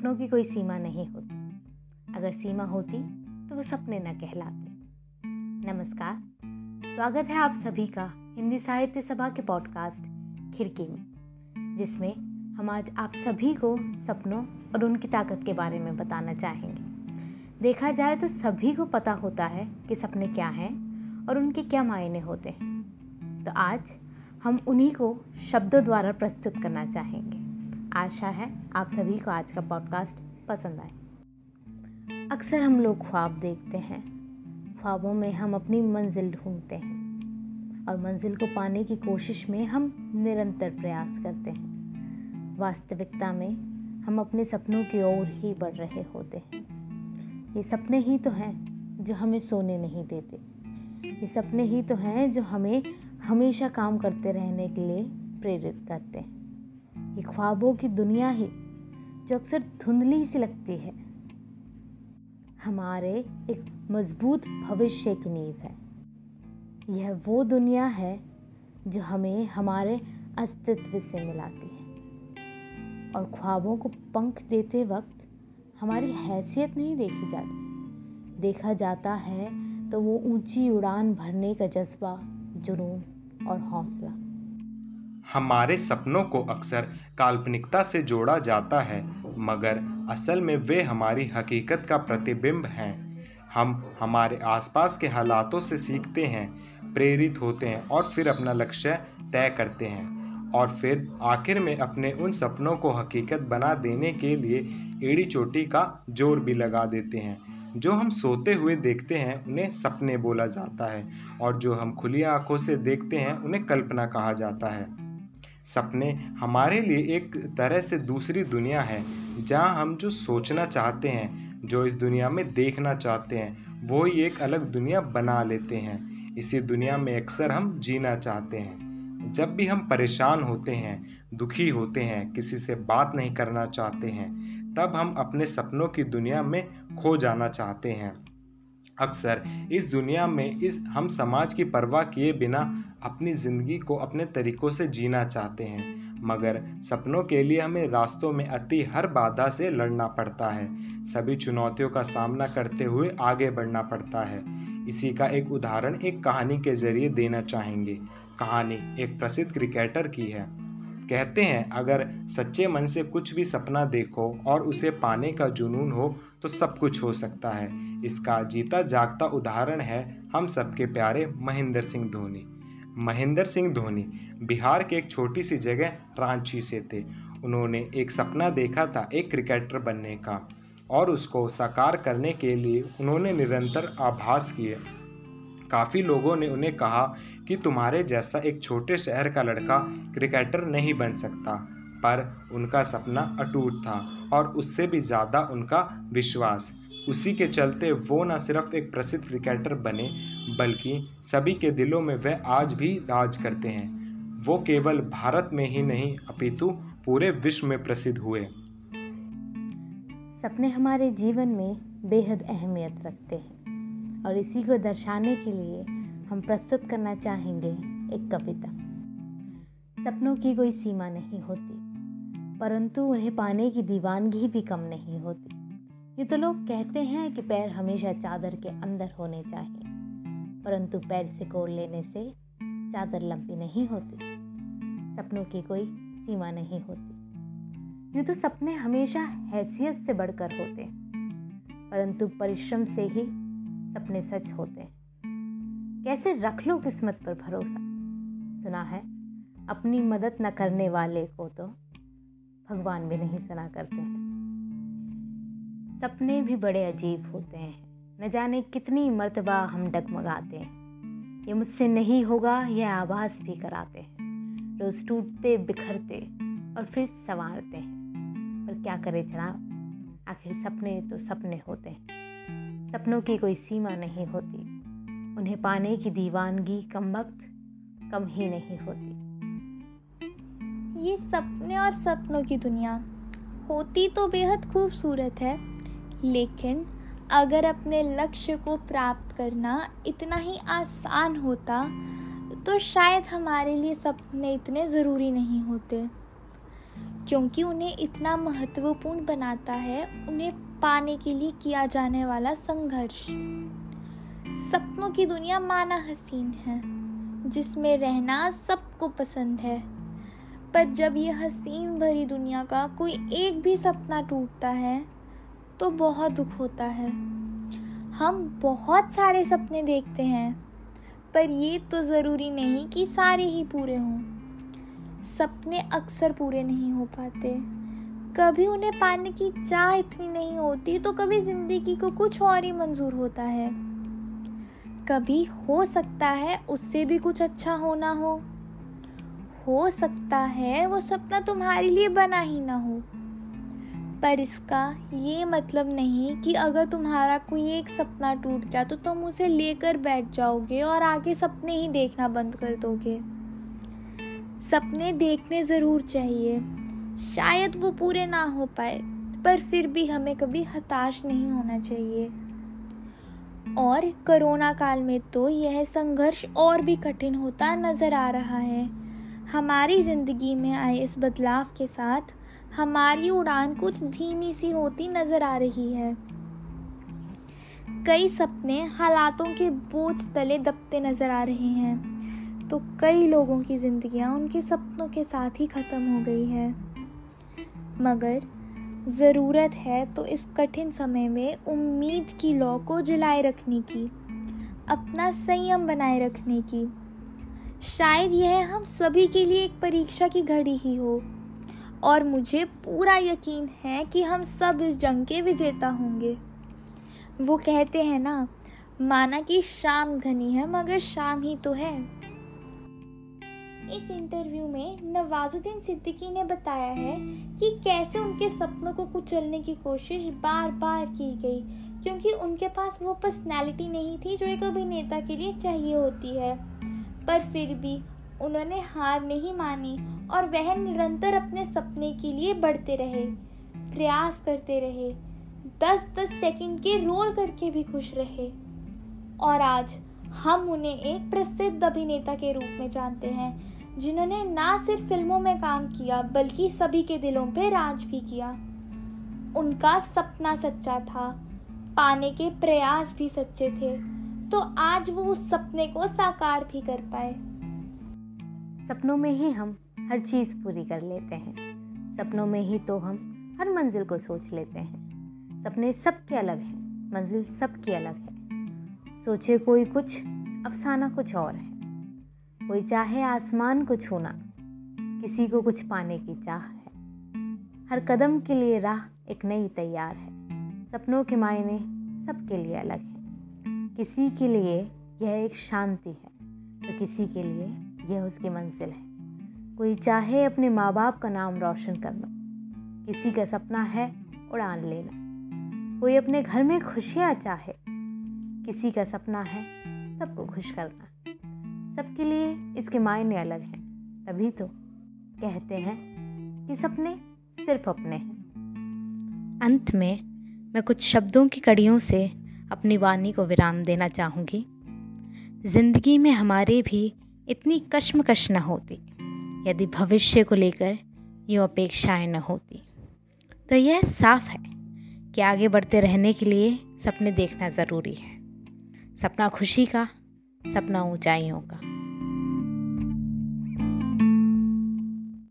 सपनों की कोई सीमा नहीं होती। अगर सीमा होती तो वो सपने न कहलाते। नमस्कार, स्वागत है आप सभी का हिंदी साहित्य सभा के पॉडकास्ट खिड़की में, जिसमें हम आज आप सभी को सपनों और उनकी ताकत के बारे में बताना चाहेंगे। देखा जाए तो सभी को पता होता है कि सपने क्या हैं और उनके क्या मायने होते हैं। तो आज हम उन्हीं को शब्दों द्वारा प्रस्तुत करना चाहेंगे। आशा है आप सभी को आज का पॉडकास्ट पसंद आए। अक्सर हम लोग ख्वाब देखते हैं। ख्वाबों में हम अपनी मंजिल ढूंढते हैं और मंजिल को पाने की कोशिश में हम निरंतर प्रयास करते हैं। वास्तविकता में हम अपने सपनों की ओर ही बढ़ रहे होते हैं। ये सपने ही तो हैं जो हमें सोने नहीं देते। ये सपने ही तो हैं जो हमें हमेशा काम करते रहने के लिए प्रेरित करते हैं। ये ख्वाबों की दुनिया ही जो अक्सर धुंधली सी लगती है, हमारे एक मज़बूत भविष्य की नींव है। यह वो दुनिया है जो हमें हमारे अस्तित्व से मिलाती है और ख्वाबों को पंख देते वक्त हमारी हैसियत नहीं देखी जाती। देखा जाता है तो वो ऊँची उड़ान भरने का जज्बा, जुनून और हौसला। हमारे सपनों को अक्सर काल्पनिकता से जोड़ा जाता है, मगर असल में वे हमारी हकीकत का प्रतिबिंब हैं। हम हमारे आसपास के हालातों से सीखते हैं, प्रेरित होते हैं और फिर अपना लक्ष्य तय करते हैं और फिर आखिर में अपने उन सपनों को हकीकत बना देने के लिए एड़ी चोटी का ज़ोर भी लगा देते हैं। जो हम सोते हुए देखते हैं, उन्हें सपने बोला जाता है और जो हम खुली आँखों से देखते हैं, उन्हें कल्पना कहा जाता है। सपने हमारे लिए एक तरह से दूसरी दुनिया है, जहाँ हम जो सोचना चाहते हैं, जो इस दुनिया में देखना चाहते हैं, वो ही एक अलग दुनिया बना लेते हैं। इसी दुनिया में अक्सर हम जीना चाहते हैं। जब भी हम परेशान होते हैं, दुखी होते हैं, किसी से बात नहीं करना चाहते हैं, तब हम अपने सपनों की दुनिया में खो जाना चाहते हैं। अक्सर इस दुनिया में इस हम समाज की परवाह किए बिना अपनी ज़िंदगी को अपने तरीक़ों से जीना चाहते हैं। मगर सपनों के लिए हमें रास्तों में अति हर बाधा से लड़ना पड़ता है। सभी चुनौतियों का सामना करते हुए आगे बढ़ना पड़ता है। इसी का एक उदाहरण एक कहानी के ज़रिए देना चाहेंगे। कहानी एक प्रसिद्ध क्रिकेटर की है। कहते हैं, अगर सच्चे मन से कुछ भी सपना देखो और उसे पाने का जुनून हो तो सब कुछ हो सकता है। इसका जीता जागता उदाहरण है हम सबके प्यारे महेंद्र सिंह धोनी। महेंद्र सिंह धोनी बिहार के एक छोटी सी जगह रांची से थे। उन्होंने एक सपना देखा था एक क्रिकेटर बनने का और उसको साकार करने के लिए उन्होंने निरंतर आभास किए। काफ़ी लोगों ने उन्हें कहा कि तुम्हारे जैसा एक छोटे शहर का लड़का क्रिकेटर नहीं बन सकता। पर उनका सपना अटूट था और उससे भी ज़्यादा उनका विश्वास। उसी के चलते वो न सिर्फ़ एक प्रसिद्ध क्रिकेटर बने, बल्कि सभी के दिलों में वह आज भी राज करते हैं। वो केवल भारत में ही नहीं, अपितु पूरे विश्व में प्रसिद्ध हुए। सपने हमारे जीवन में बेहद अहमियत रखते हैं। और इसी को दर्शाने के लिए हम प्रस्तुत करना चाहेंगे एक कविता। सपनों की कोई सीमा नहीं होती, परंतु उन्हें पाने की दीवानगी भी कम नहीं होती। ये तो लोग कहते हैं कि पैर हमेशा चादर के अंदर होने चाहिए, परंतु पैर से कोड़ लेने से चादर लंबी नहीं होती। सपनों की कोई सीमा नहीं होती। यूँ तो सपने हमेशा हैसियत से बढ़कर होते हैं, परंतु परिश्रम से ही सपने सच होते हैं। कैसे रख लो किस्मत पर भरोसा? सुना है, अपनी मदद न करने वाले को तो भगवान भी नहीं सुना करते हैं। सपने भी बड़े अजीब होते हैं। न जाने कितनी मर्तबा हम डगमगाते हैं। ये मुझसे नहीं होगा यह आवाज़ भी कराते हैं। रोज़ टूटते, बिखरते और फिर संवारते हैं। पर क्या करें जनाब? आखिर सपने तो सपने होते हैं। सपनों की कोई सीमा नहीं होती। उन्हें पाने की दीवानगी कम वक्त कम ही नहीं होती। ये सपने और सपनों की दुनिया होती तो बेहद खूबसूरत है, लेकिन अगर अपने लक्ष्य को प्राप्त करना इतना ही आसान होता तो शायद हमारे लिए सपने इतने ज़रूरी नहीं होते। क्योंकि उन्हें इतना महत्वपूर्ण बनाता है, उन्हें पाने के लिए किया जाने वाला संघर्ष। सपनों की दुनिया माना हसीन है, जिसमें रहना सबको पसंद है। पर जब ये हसीन भरी दुनिया का कोई एक भी सपना टूटता है तो बहुत दुख होता है। हम बहुत सारे सपने देखते हैं, पर ये तो ज़रूरी नहीं कि सारे ही पूरे हों। सपने अक्सर पूरे नहीं हो पाते। कभी उन्हें पाने की चाह इतनी नहीं होती तो कभी ज़िंदगी को कुछ और ही मंजूर होता है। कभी हो सकता है उससे भी कुछ अच्छा होना हो। हो सकता है वो सपना तुम्हारे लिए बना ही ना हो। पर इसका ये मतलब नहीं कि अगर तुम्हारा कोई एक सपना टूट गया तो तुम उसे लेकर बैठ जाओगे और आगे सपने ही देखना बंद कर दोगे। सपने देखने ज़रूर चाहिए। शायद वो पूरे ना हो पाए, पर फिर भी हमें कभी हताश नहीं होना चाहिए। और कोरोना काल में तो यह संघर्ष और भी कठिन होता नज़र आ रहा है। हमारी ज़िंदगी में आए इस बदलाव के साथ हमारी उड़ान कुछ धीमी सी होती नज़र आ रही है। कई सपने हालातों के बोझ तले दबते नज़र आ रहे हैं तो कई लोगों की ज़िंदगियाँ उनके सपनों के साथ ही ख़त्म हो गई है। मगर ज़रूरत है तो इस कठिन समय में उम्मीद की लौ को जलाए रखने की, अपना संयम बनाए रखने की। शायद यह हम सभी के लिए एक परीक्षा की घड़ी ही हो। और मुझे पूरा यकीन है कि हम सब इस जंग के विजेता होंगे। वो कहते हैं ना, माना कि शाम घनी है, मगर शाम ही तो है। एक इंटरव्यू में नवाजुद्दीन सिद्दीकी ने बताया है कि कैसे उनके सपनों को कुचलने की कोशिश बार बार की गई, क्योंकि उनके पास वो पर्सनैलिटी नहीं थी जो एक अभिनेता के लिए चाहिए होती है। पर फिर भी उन्होंने हार नहीं मानी और वह निरंतर अपने सपने के लिए बढ़ते रहे, प्रयास करते रहे दस दस सेकंड के रोल करके भी खुश रहे। और आज हम उन्हें एक प्रसिद्ध अभिनेता के रूप में जानते हैं। जिन्होंने ना सिर्फ़ फ़िल्मों में काम किया, बल्कि सभी के दिलों पर राज भी किया। उनका सपना सच्चा था, पाने के प्रयास भी सच्चे थे तो आज वो उस सपने को साकार भी कर पाए। सपनों में ही हम हर चीज़ पूरी कर लेते हैं। सपनों में ही तो हम हर मंजिल को सोच लेते हैं। सपने सबके अलग हैं, मंजिल सबकी अलग है। सोचे कोई कुछ, अफसाना कुछ और है। कोई चाहे आसमान को छूना, किसी को कुछ पाने की चाह है। हर कदम के लिए राह एक नई तैयार है। सपनों के मायने सबके लिए अलग हैं। किसी के लिए यह एक शांति है तो किसी के लिए यह उसकी मंजिल है। कोई चाहे अपने माँ बाप का नाम रोशन करना, किसी का सपना है उड़ान लेना। कोई अपने घर में खुशियाँ चाहे, किसी का सपना है सबको खुश करना। सबके लिए इसके मायने अलग हैं। तभी तो कहते हैं कि सपने सिर्फ़ अपने हैं। अंत में मैं कुछ शब्दों की कड़ियों से अपनी वाणी को विराम देना चाहूँगी। ज़िंदगी में हमारे भी इतनी कश्मकश न होती, यदि भविष्य को लेकर यूँ अपेक्षाएँ न होती। तो यह साफ़ है कि आगे बढ़ते रहने के लिए सपने देखना ज़रूरी है। सपना खुशी का, सपना ऊंचाइयों का।